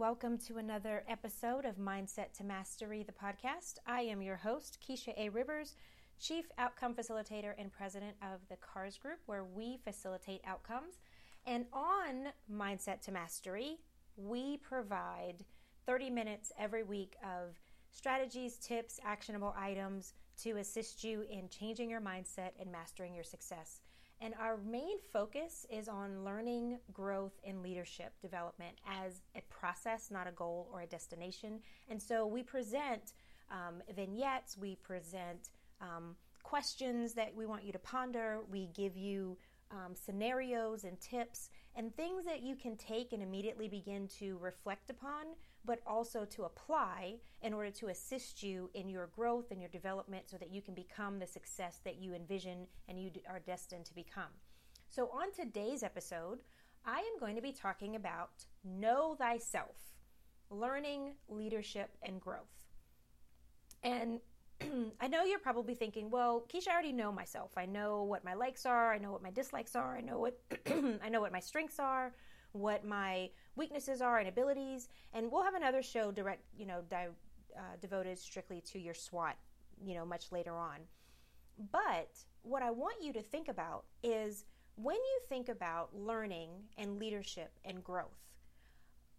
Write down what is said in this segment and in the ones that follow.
welcome to another episode of Mindset to Mastery, the podcast. I am your host, Keisha A. Rivers, Chief Outcome Facilitator and President of the KARS Group, where we facilitate outcomes. And on Mindset to Mastery, we provide 30 minutes every week of strategies, tips, actionable items to assist you in changing your mindset and mastering your success. And our main focus is on learning, growth, and leadership development as a process, not a goal or a destination. And so we present um, vignettes, we present um, questions that we want you to ponder, we give you um, scenarios and tips and things that you can take and immediately begin to reflect upon, but also to apply in order to assist you in your growth and your development so that you can become the success that you envision and you are destined to become. So, on today's episode, I am going to be talking about know thyself, learning, leadership, and growth. And I know you're probably thinking, well, Keisha, I already know myself. I know what my likes are. I know what my dislikes are. I know what I know what my strengths are, what my weaknesses are and abilities. And we'll have another show direct, you know, di- uh, devoted strictly to your SWOT, you know, much later on. But what I want you to think about is when you think about learning and leadership and growth,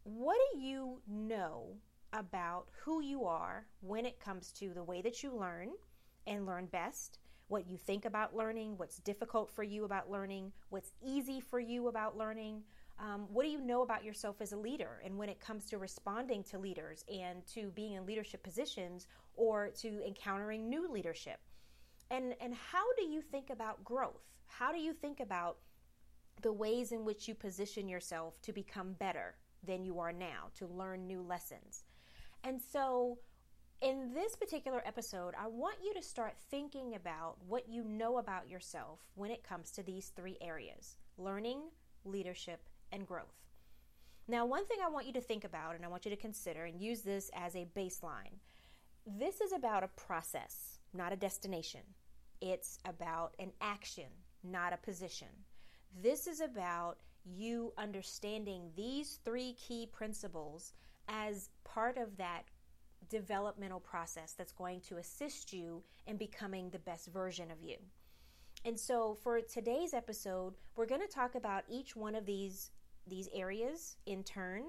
what do you know about who you are when it comes to the way that you learn and learn best, what you think about learning, what's difficult for you about learning, what's easy for you about learning. Um, what do you know about yourself as a leader? And when it comes to responding to leaders and to being in leadership positions or to encountering new leadership? And, and how do you think about growth? How do you think about the ways in which you position yourself to become better than you are now, to learn new lessons? And so, in this particular episode, I want you to start thinking about what you know about yourself when it comes to these three areas learning, leadership, and growth. Now, one thing I want you to think about and I want you to consider and use this as a baseline this is about a process, not a destination. It's about an action, not a position. This is about you understanding these three key principles as part of that developmental process that's going to assist you in becoming the best version of you. And so for today's episode, we're going to talk about each one of these these areas in turn,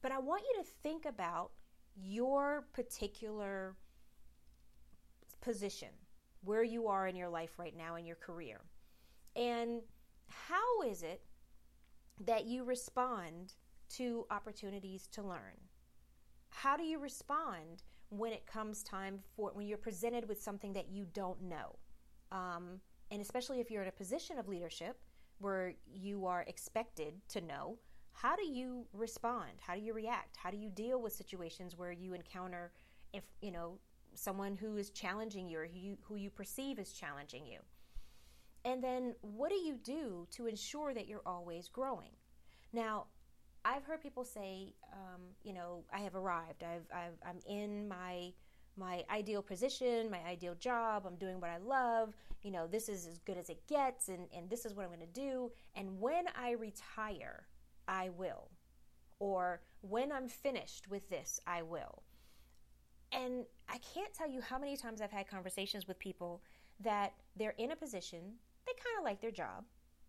but I want you to think about your particular position, where you are in your life right now in your career. And how is it that you respond to opportunities to learn? How do you respond when it comes time for when you're presented with something that you don't know? Um, and especially if you're in a position of leadership where you are expected to know, how do you respond? How do you react? How do you deal with situations where you encounter if you know someone who is challenging you or who you, who you perceive is challenging you? And then what do you do to ensure that you're always growing? Now, I've heard people say, um, you know, I have arrived. I've, I've, I'm in my my ideal position, my ideal job. I'm doing what I love. You know, this is as good as it gets, and, and this is what I'm to do. And when I retire, I will. Or when I'm finished with this, I will. And I can't tell you how many times I've had conversations with people that they're in a position, they kind of like their job.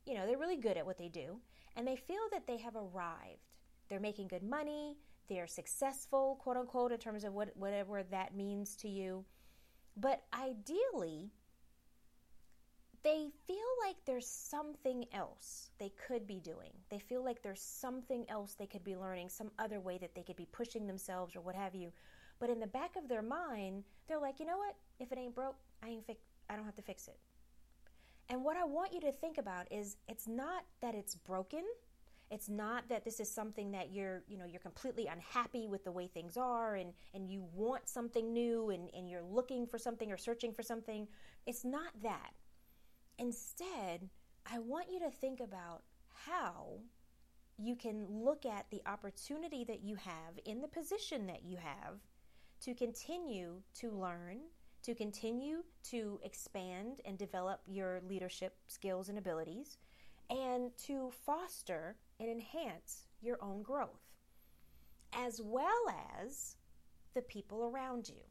You know, they're really good at what they do and they feel that they have arrived. They're making good money, they're successful, quote unquote, in terms of what, whatever that means to you. But ideally, they feel like there's something else they could be doing. They feel like there's something else they could be learning, some other way that they could be pushing themselves or what have you. But in the back of their mind, they're like, you know what? If it ain't broke, I ain't fix. I don't have to fix it. And what I want you to think about is it's not that it's broken. It's not that this is something that you're, you know, you're completely unhappy with the way things are and, and you want something new and, and you're looking for something or searching for something. It's not that. Instead, I want you to think about how you can look at the opportunity that you have in the position that you have to continue to learn to continue to expand and develop your leadership skills and abilities, and to foster and enhance your own growth. as well as the people around you.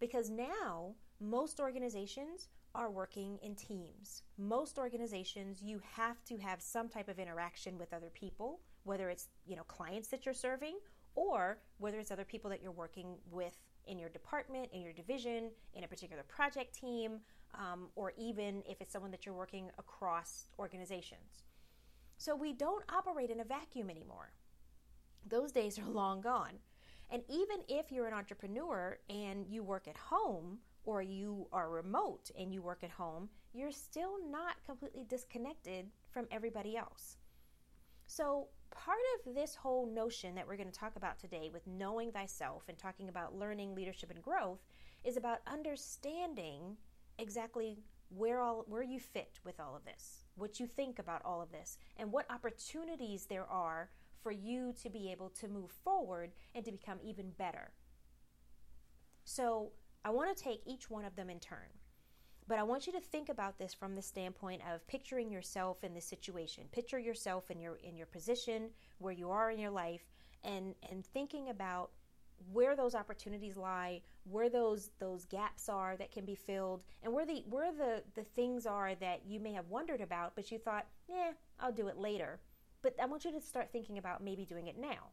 Because now most organizations are working in teams. Most organizations, you have to have some type of interaction with other people, whether it's, you know, clients that you're serving or whether it's other people that you're working with in your department, in your division, in a particular project team, um, or even if it's someone that you're working across organizations. So we don't operate in a vacuum anymore. Those days are long gone. And even if you're an entrepreneur and you work at home, or you are remote and you work at home, you're still not completely disconnected from everybody else. So, part of this whole notion that we're going to talk about today with knowing thyself and talking about learning leadership and growth is about understanding exactly where all where you fit with all of this, what you think about all of this, and what opportunities there are for you to be able to move forward and to become even better. So, I want to take each one of them in turn. But I want you to think about this from the standpoint of picturing yourself in this situation. Picture yourself in your in your position where you are in your life and and thinking about where those opportunities lie, where those those gaps are that can be filled, and where the where the the things are that you may have wondered about, but you thought, "Yeah, I'll do it later." But I want you to start thinking about maybe doing it now.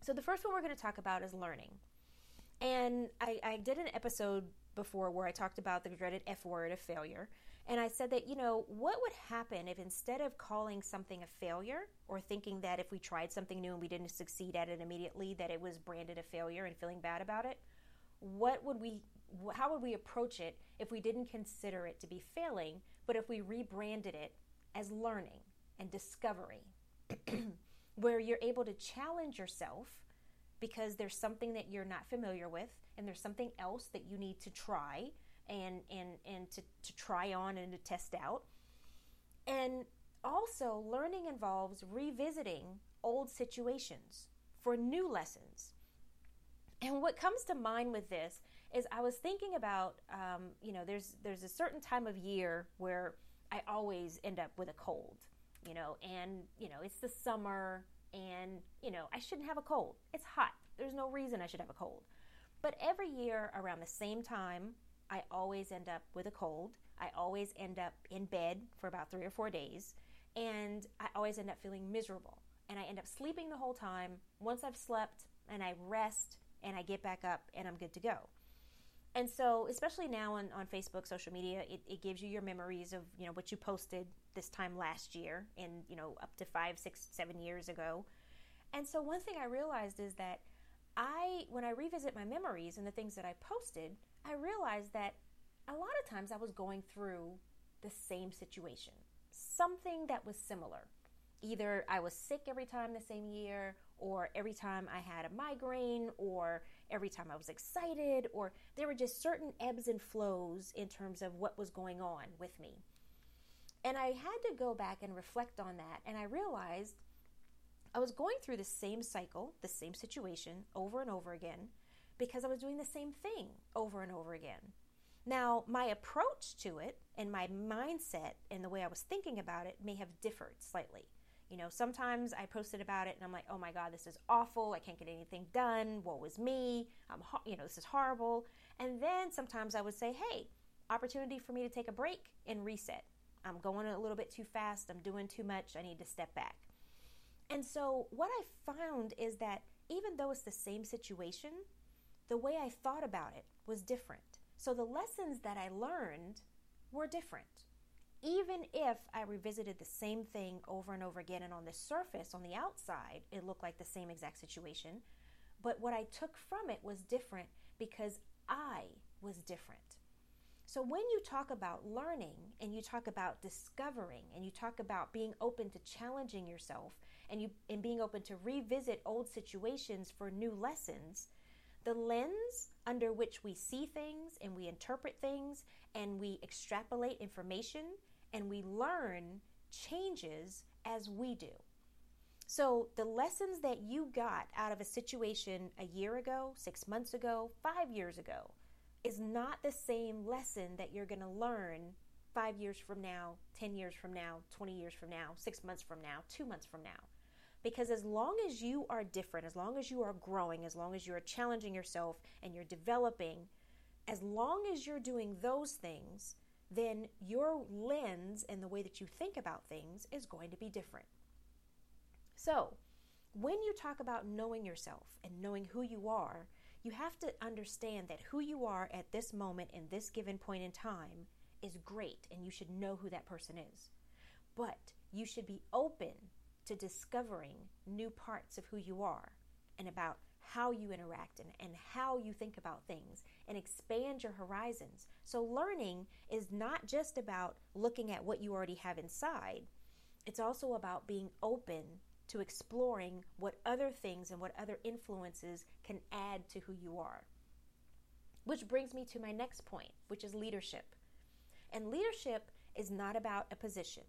So the first one we're going to talk about is learning. And I, I did an episode before where I talked about the dreaded F word of failure. And I said that, you know, what would happen if instead of calling something a failure or thinking that if we tried something new and we didn't succeed at it immediately, that it was branded a failure and feeling bad about it? What would we, how would we approach it if we didn't consider it to be failing, but if we rebranded it as learning and discovery, where you're able to challenge yourself because there's something that you're not familiar with and there's something else that you need to try and and and to, to try on and to test out and also learning involves revisiting old situations for new lessons and what comes to mind with this is i was thinking about um, you know there's there's a certain time of year where i always end up with a cold you know and you know it's the summer and, you know, I shouldn't have a cold. It's hot. There's no reason I should have a cold. But every year around the same time, I always end up with a cold. I always end up in bed for about three or four days. And I always end up feeling miserable. And I end up sleeping the whole time. Once I've slept and I rest and I get back up and I'm good to go. And so, especially now on, on Facebook, social media, it, it gives you your memories of, you know, what you posted this time last year and, you know, up to five, six, seven years ago. And so one thing I realized is that I, when I revisit my memories and the things that I posted, I realized that a lot of times I was going through the same situation, something that was similar. Either I was sick every time the same year, or every time I had a migraine, or every time I was excited, or there were just certain ebbs and flows in terms of what was going on with me. And I had to go back and reflect on that. And I realized I was going through the same cycle, the same situation over and over again because I was doing the same thing over and over again. Now, my approach to it and my mindset and the way I was thinking about it may have differed slightly. You know, sometimes I posted about it and I'm like, oh my God, this is awful. I can't get anything done. What was me? I'm, you know, this is horrible. And then sometimes I would say, hey, opportunity for me to take a break and reset. I'm going a little bit too fast. I'm doing too much. I need to step back. And so, what I found is that even though it's the same situation, the way I thought about it was different. So, the lessons that I learned were different. Even if I revisited the same thing over and over again, and on the surface, on the outside, it looked like the same exact situation, but what I took from it was different because I was different. So, when you talk about learning and you talk about discovering and you talk about being open to challenging yourself and, you, and being open to revisit old situations for new lessons, the lens under which we see things and we interpret things and we extrapolate information and we learn changes as we do. So, the lessons that you got out of a situation a year ago, six months ago, five years ago, is not the same lesson that you're going to learn five years from now, 10 years from now, 20 years from now, six months from now, two months from now. Because as long as you are different, as long as you are growing, as long as you are challenging yourself and you're developing, as long as you're doing those things, then your lens and the way that you think about things is going to be different. So, when you talk about knowing yourself and knowing who you are, you have to understand that who you are at this moment in this given point in time is great and you should know who that person is. But you should be open to discovering new parts of who you are and about how you interact and, and how you think about things and expand your horizons. So, learning is not just about looking at what you already have inside, it's also about being open to exploring what other things and what other influences can add to who you are. Which brings me to my next point, which is leadership. And leadership is not about a position.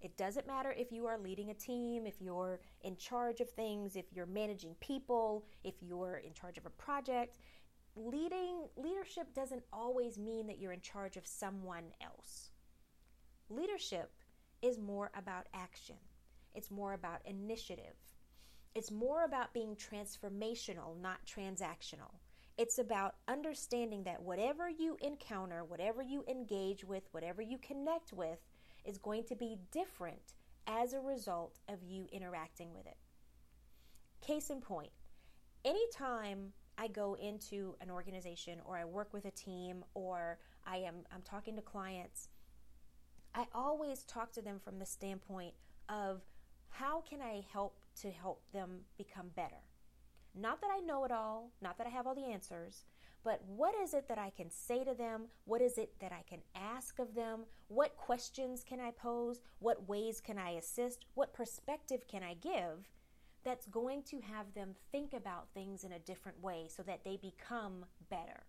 It doesn't matter if you are leading a team, if you're in charge of things, if you're managing people, if you're in charge of a project. Leading leadership doesn't always mean that you're in charge of someone else. Leadership is more about action. It's more about initiative. It's more about being transformational, not transactional. It's about understanding that whatever you encounter, whatever you engage with, whatever you connect with, is going to be different as a result of you interacting with it. Case in point, anytime I go into an organization or I work with a team or I am I'm talking to clients, I always talk to them from the standpoint of how can I help to help them become better? Not that I know it all, not that I have all the answers, but what is it that I can say to them? What is it that I can ask of them? What questions can I pose? What ways can I assist? What perspective can I give that's going to have them think about things in a different way so that they become better?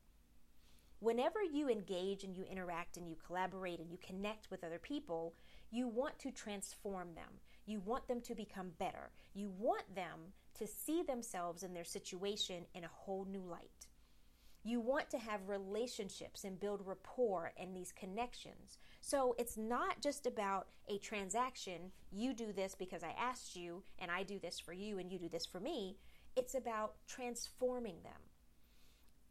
Whenever you engage and you interact and you collaborate and you connect with other people, you want to transform them. You want them to become better. You want them to see themselves and their situation in a whole new light. You want to have relationships and build rapport and these connections. So it's not just about a transaction. You do this because I asked you, and I do this for you, and you do this for me. It's about transforming them.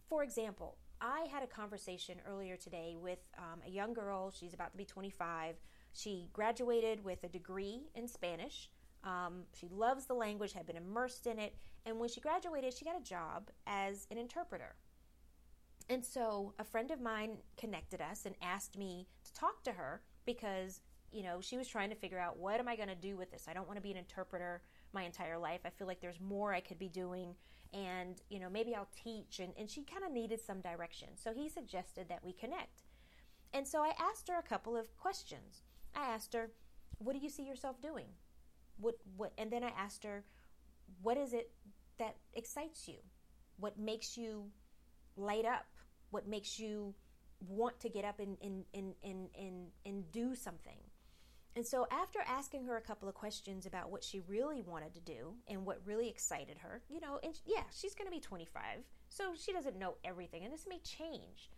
For example, I had a conversation earlier today with um, a young girl. She's about to be 25 she graduated with a degree in Spanish. Um, she loves the language, had been immersed in it, and when she graduated, she got a job as an interpreter. And so a friend of mine connected us and asked me to talk to her because, you know, she was trying to figure out what am I going to do with this? I don't want to be an interpreter my entire life. I feel like there's more I could be doing and, you know, maybe I'll teach and, and she kind of needed some direction. So he suggested that we connect. And so I asked her a couple of questions. I asked her, "What do you see yourself doing?" What what and then I asked her, "What is it that excites you? What makes you light up? What makes you want to get up and and and and and, and do something?" And so, after asking her a couple of questions about what she really wanted to do and what really excited her, you know, and yeah, she's going to be 25, so she doesn't know everything, and this may change.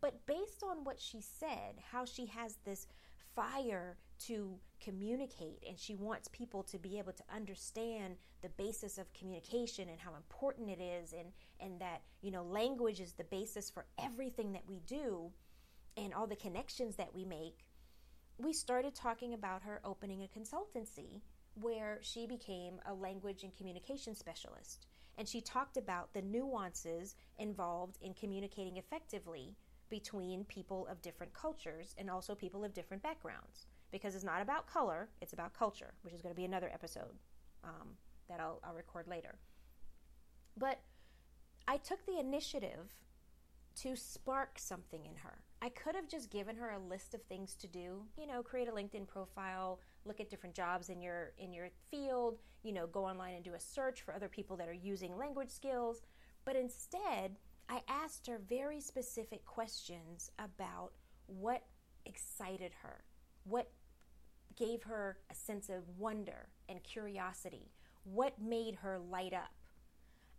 But based on what she said, how she has this fire to communicate and she wants people to be able to understand the basis of communication and how important it is and and that you know language is the basis for everything that we do and all the connections that we make. We started talking about her opening a consultancy where she became a language and communication specialist. And she talked about the nuances involved in communicating effectively between people of different cultures and also people of different backgrounds because it's not about color, it's about culture, which is going to be another episode um, that I'll, I'll record later. But I took the initiative to spark something in her. I could have just given her a list of things to do, you know, create a LinkedIn profile, look at different jobs in your in your field, you know, go online and do a search for other people that are using language skills, but instead, I asked her very specific questions about what excited her, what gave her a sense of wonder and curiosity, what made her light up.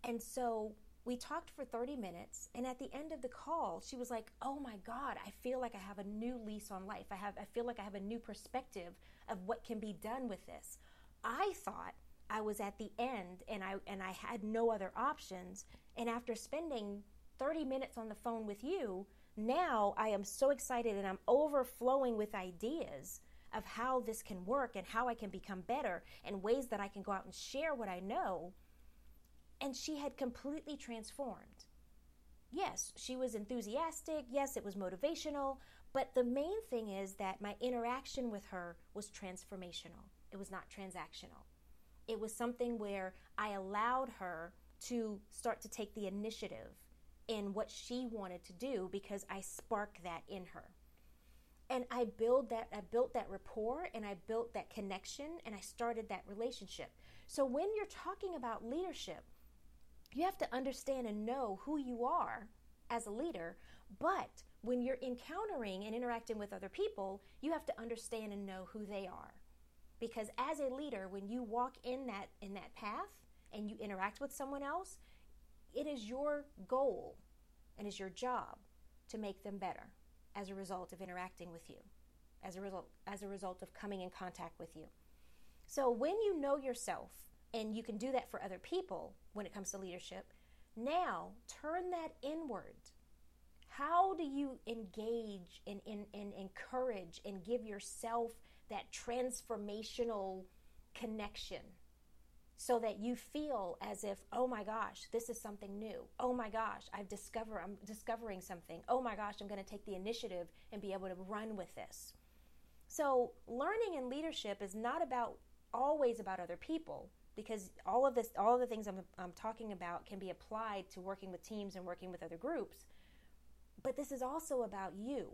And so we talked for 30 minutes and at the end of the call she was like oh my god i feel like i have a new lease on life i have i feel like i have a new perspective of what can be done with this i thought I was at the end and I and I had no other options. And after spending 30 minutes on the phone with you, now I am so excited and I'm overflowing with ideas of how this can work and how I can become better and ways that I can go out and share what I know. And she had completely transformed. Yes, she was enthusiastic. Yes, it was motivational. But the main thing is that my interaction with her was transformational, it was not transactional. It was something where I allowed her to start to take the initiative in what she wanted to do because I sparked that in her. And I build that I built that rapport and I built that connection and I started that relationship. So when you're talking about leadership, you have to understand and know who you are as a leader, but when you're encountering and interacting with other people, you have to understand and know who they are. Because as a leader, when you walk in that in that path and you interact with someone else, it is your goal and is your job to make them better as a result of interacting with you, as a result as a result of coming in contact with you. So when you know yourself and you can do that for other people when it comes to leadership, now turn that inward. How do you engage and, and, and encourage and give yourself that transformational connection so that you feel as if oh my gosh this is something new. Oh my gosh i've discovered i'm discovering something. Oh my gosh i'm going to take the initiative and be able to run with this. So learning and leadership is not about always about other people because all of this all of the things I'm, I'm talking about can be applied to working with teams and working with other groups but this is also about you.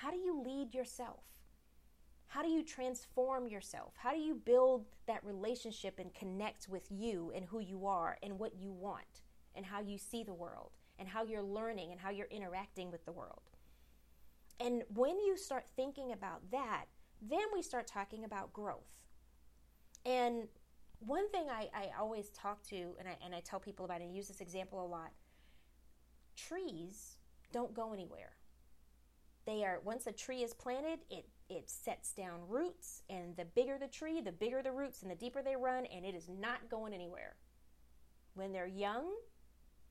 How do you lead yourself how do you transform yourself? How do you build that relationship and connect with you and who you are and what you want and how you see the world and how you're learning and how you're interacting with the world? And when you start thinking about that, then we start talking about growth. And one thing I, I always talk to and I, and I tell people about, and I use this example a lot trees don't go anywhere. They are, once a tree is planted, it it sets down roots, and the bigger the tree, the bigger the roots, and the deeper they run, and it is not going anywhere. When they're young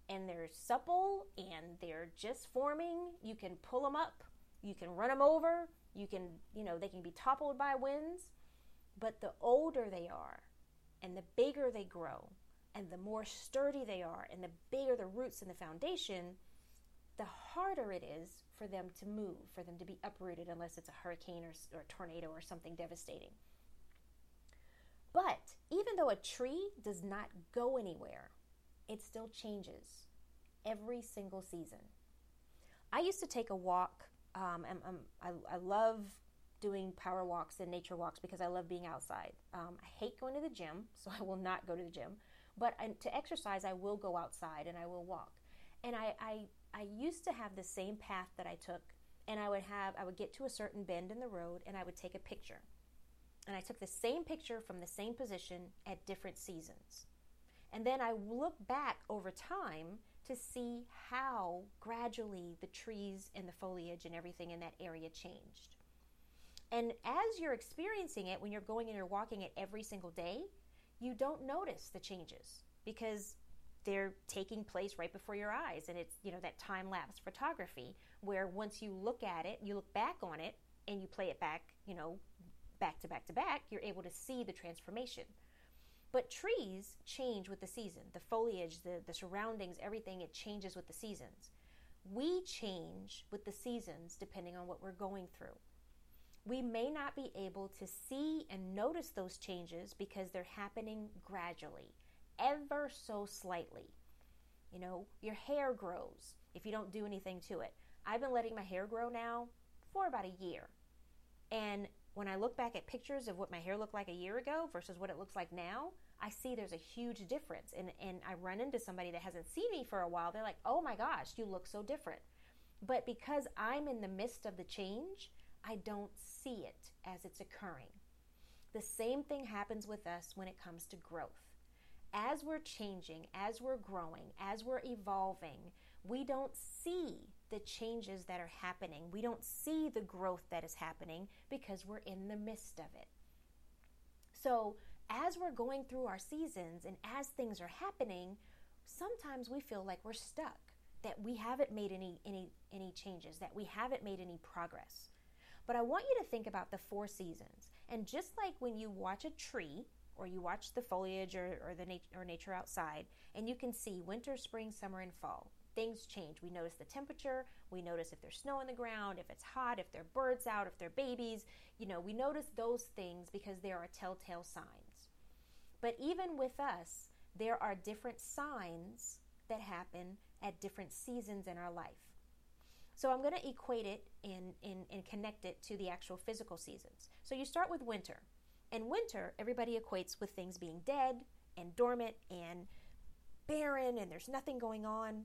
and they're supple and they're just forming, you can pull them up, you can run them over, you can, you know, they can be toppled by winds. But the older they are, and the bigger they grow, and the more sturdy they are, and the bigger the roots and the foundation, the harder it is for them to move, for them to be uprooted, unless it's a hurricane or, or a tornado or something devastating. But even though a tree does not go anywhere, it still changes every single season. I used to take a walk. Um, and, um, I, I, love doing power walks and nature walks because I love being outside. Um, I hate going to the gym, so I will not go to the gym. But I, to exercise, I will go outside and I will walk. And I, I I used to have the same path that I took, and I would have I would get to a certain bend in the road, and I would take a picture. And I took the same picture from the same position at different seasons. And then I look back over time to see how gradually the trees and the foliage and everything in that area changed. And as you're experiencing it, when you're going and you're walking it every single day, you don't notice the changes because they're taking place right before your eyes and it's you know that time lapse photography where once you look at it you look back on it and you play it back you know back to back to back you're able to see the transformation. But trees change with the season. The foliage the, the surroundings everything it changes with the seasons. We change with the seasons depending on what we're going through. We may not be able to see and notice those changes because they're happening gradually ever so slightly. You know, your hair grows if you don't do anything to it. I've been letting my hair grow now for about a year. And when I look back at pictures of what my hair looked like a year ago versus what it looks like now, I see there's a huge difference. And, and I run into somebody that hasn't seen me for a while. They're like, oh my gosh, you look so different. But because I'm in the midst of the change, I don't see it as it's occurring. The same thing happens with us when it comes to growth as we're changing, as we're growing, as we're evolving, we don't see the changes that are happening. We don't see the growth that is happening because we're in the midst of it. So, as we're going through our seasons and as things are happening, sometimes we feel like we're stuck, that we haven't made any any any changes, that we haven't made any progress. But I want you to think about the four seasons. And just like when you watch a tree or you watch the foliage or, or the nat- or nature outside and you can see winter, spring, summer and fall, things change. We notice the temperature, we notice if there's snow on the ground, if it's hot, if there are birds out, if there are babies. You know, we notice those things because there are telltale signs. But even with us, there are different signs that happen at different seasons in our life. So I'm going to equate it and, and, and connect it to the actual physical seasons. So you start with winter. And winter, everybody equates with things being dead and dormant and barren and there's nothing going on.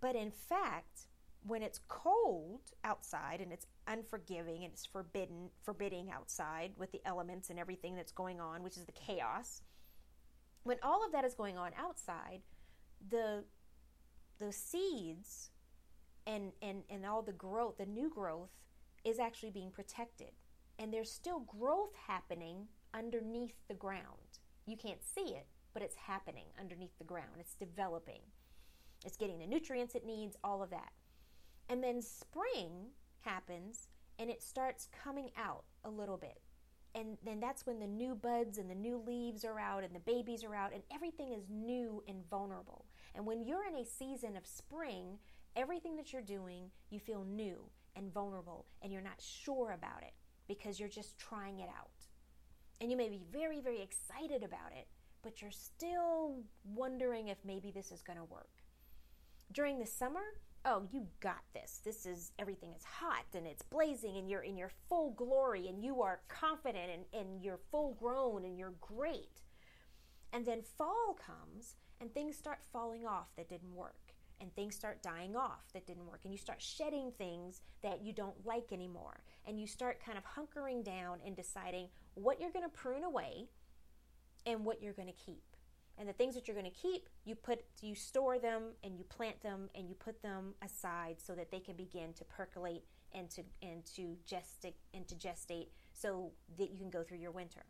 But in fact, when it's cold outside and it's unforgiving and it's forbidden forbidding outside with the elements and everything that's going on, which is the chaos, when all of that is going on outside, the the seeds and and and all the growth, the new growth is actually being protected. And there's still growth happening underneath the ground. You can't see it, but it's happening underneath the ground. It's developing. It's getting the nutrients it needs, all of that. And then spring happens and it starts coming out a little bit. And then that's when the new buds and the new leaves are out and the babies are out and everything is new and vulnerable. And when you're in a season of spring, everything that you're doing, you feel new and vulnerable and you're not sure about it because you're just trying it out. And you may be very, very excited about it, but you're still wondering if maybe this is going to work. During the summer, oh, you got this. This is everything is hot and it's blazing and you're in your full glory and you are confident and, and you're full grown and you're great. And then fall comes and things start falling off that didn't work and things start dying off that didn't work and you start shedding things that you don't like anymore and you start kind of hunkering down and deciding what you're going to prune away and what you're going to keep. And the things that you're going to keep you put you store them and you plant them and you put them aside so that they can begin to percolate and to and to gestate and to gestate so that you can go through your winter.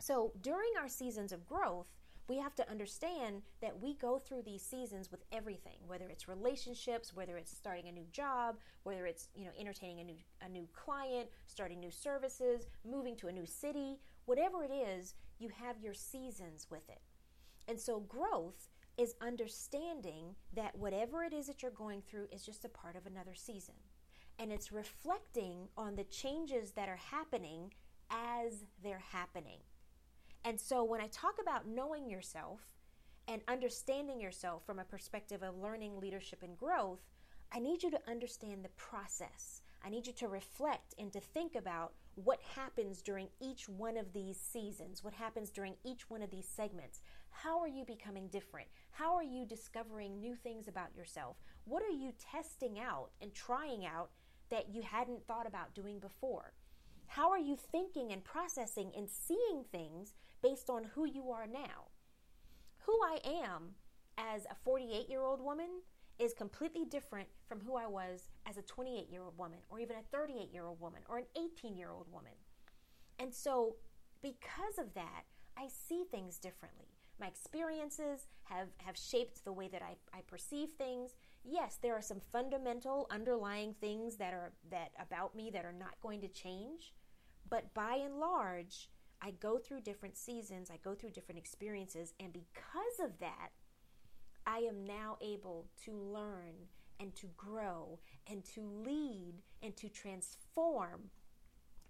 So during our seasons of growth we have to understand that we go through these seasons with everything whether it's relationships whether it's starting a new job whether it's you know entertaining a new a new client starting new services moving to a new city whatever it is you have your seasons with it and so growth is understanding that whatever it is that you're going through is just a part of another season. And it's reflecting on the changes that are happening as they're happening. And so when I talk about knowing yourself and understanding yourself from a perspective of learning leadership and growth, I need you to understand the process. I need you to reflect and to think about what happens during each one of these seasons, what happens during each one of these segments. How are you becoming different? How are you discovering new things about yourself? What are you testing out and trying out that you hadn't thought about doing before? How are you thinking and processing and seeing things based on who you are now? Who I am as a 48 year old woman is completely different from who I was as a 28 year old woman, or even a 38 year old woman, or an 18 year old woman. And so, because of that, I see things differently my experiences have, have shaped the way that I, I perceive things. Yes, there are some fundamental underlying things that are that about me that are not going to change. But by and large, I go through different seasons, I go through different experiences, and because of that, I am now able to learn and to grow and to lead and to transform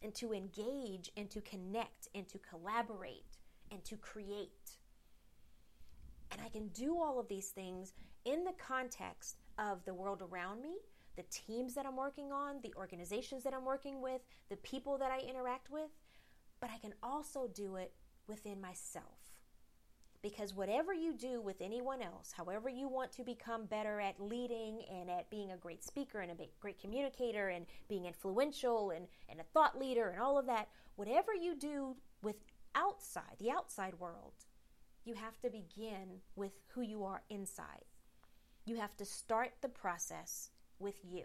and to engage and to connect and to collaborate and to create. And I can do all of these things in the context of the world around me, the teams that I'm working on, the organizations that I'm working with, the people that I interact with, but I can also do it within myself. Because whatever you do with anyone else, however you want to become better at leading and at being a great speaker and a great communicator and being influential and, and a thought leader and all of that, whatever you do with outside, the outside world, you have to begin with who you are inside. You have to start the process with you.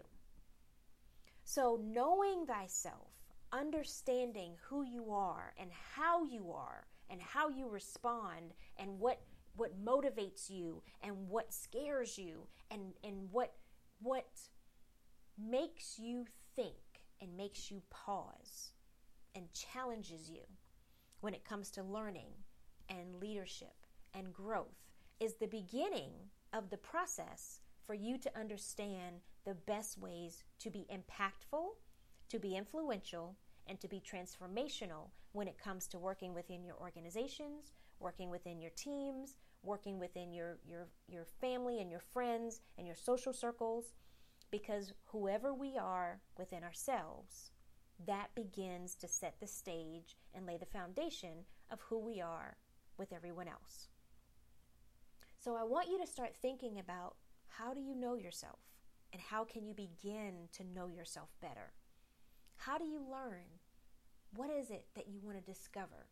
So, knowing thyself, understanding who you are and how you are and how you respond and what what motivates you and what scares you and and what what makes you think and makes you pause and challenges you when it comes to learning and leadership and growth is the beginning of the process for you to understand the best ways to be impactful, to be influential, and to be transformational when it comes to working within your organizations, working within your teams, working within your, your, your family and your friends and your social circles. Because whoever we are within ourselves, that begins to set the stage and lay the foundation of who we are with everyone else. So I want you to start thinking about how do you know yourself and how can you begin to know yourself better? How do you learn? What is it that you want to discover?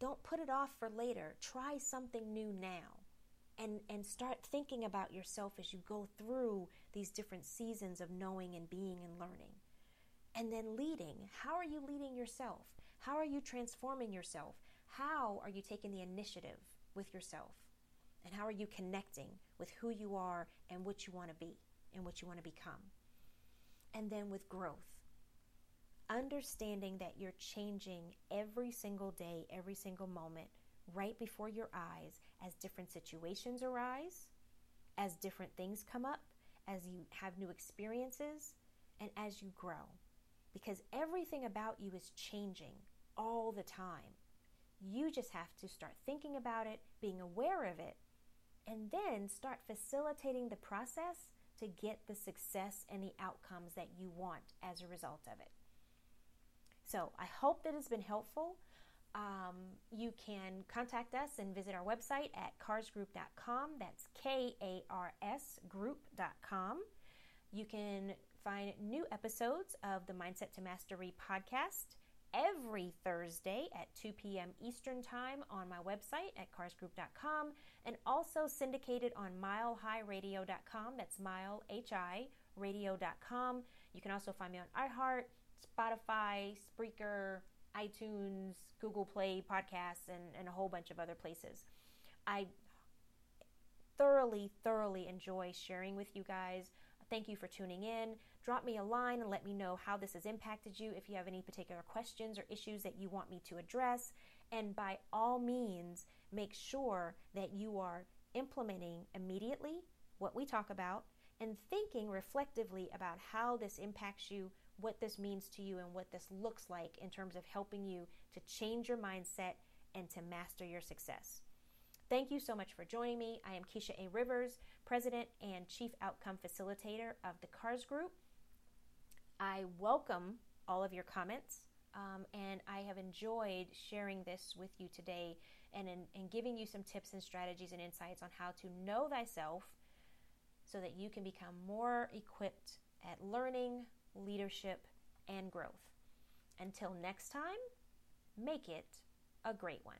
Don't put it off for later. Try something new now. And, and start thinking about yourself as you go through these different seasons of knowing and being and learning. And then leading. How are you leading yourself? How are you transforming yourself? How are you taking the initiative with yourself? And how are you connecting with who you are and what you want to be and what you want to become? And then with growth, understanding that you're changing every single day, every single moment, right before your eyes as different situations arise, as different things come up, as you have new experiences, and as you grow. Because everything about you is changing all the time. You just have to start thinking about it, being aware of it, and then start facilitating the process to get the success and the outcomes that you want as a result of it. So I hope that has been helpful. Um, you can contact us and visit our website at karsgroup.com. That's K A R S group.com. You can find new episodes of the Mindset to Mastery podcast every Thursday at 2 p.m. Eastern Time on my website at karsgroup.com and also syndicated on milehiradio.com. That's mile, H-I, radio.com. You can also find me on iHeart, Spotify, Spreaker, iTunes, Google Play podcasts, and, and a whole bunch of other places. I thoroughly, thoroughly enjoy sharing with you guys. Thank you for tuning in drop me a line and let me know how this has impacted you. If you have any particular questions or issues that you want me to address, and by all means, make sure that you are implementing immediately what we talk about and thinking reflectively about how this impacts you, what this means to you, and what this looks like in terms of helping you to change your mindset and to master your success. Thank you so much for joining me. I am Keisha A. Rivers, President and Chief Outcome Facilitator of the KARS Group. I welcome all of your comments, um, and I have enjoyed sharing this with you today and, in, and giving you some tips and strategies and insights on how to know thyself so that you can become more equipped at learning, leadership, and growth. Until next time, make it a great one.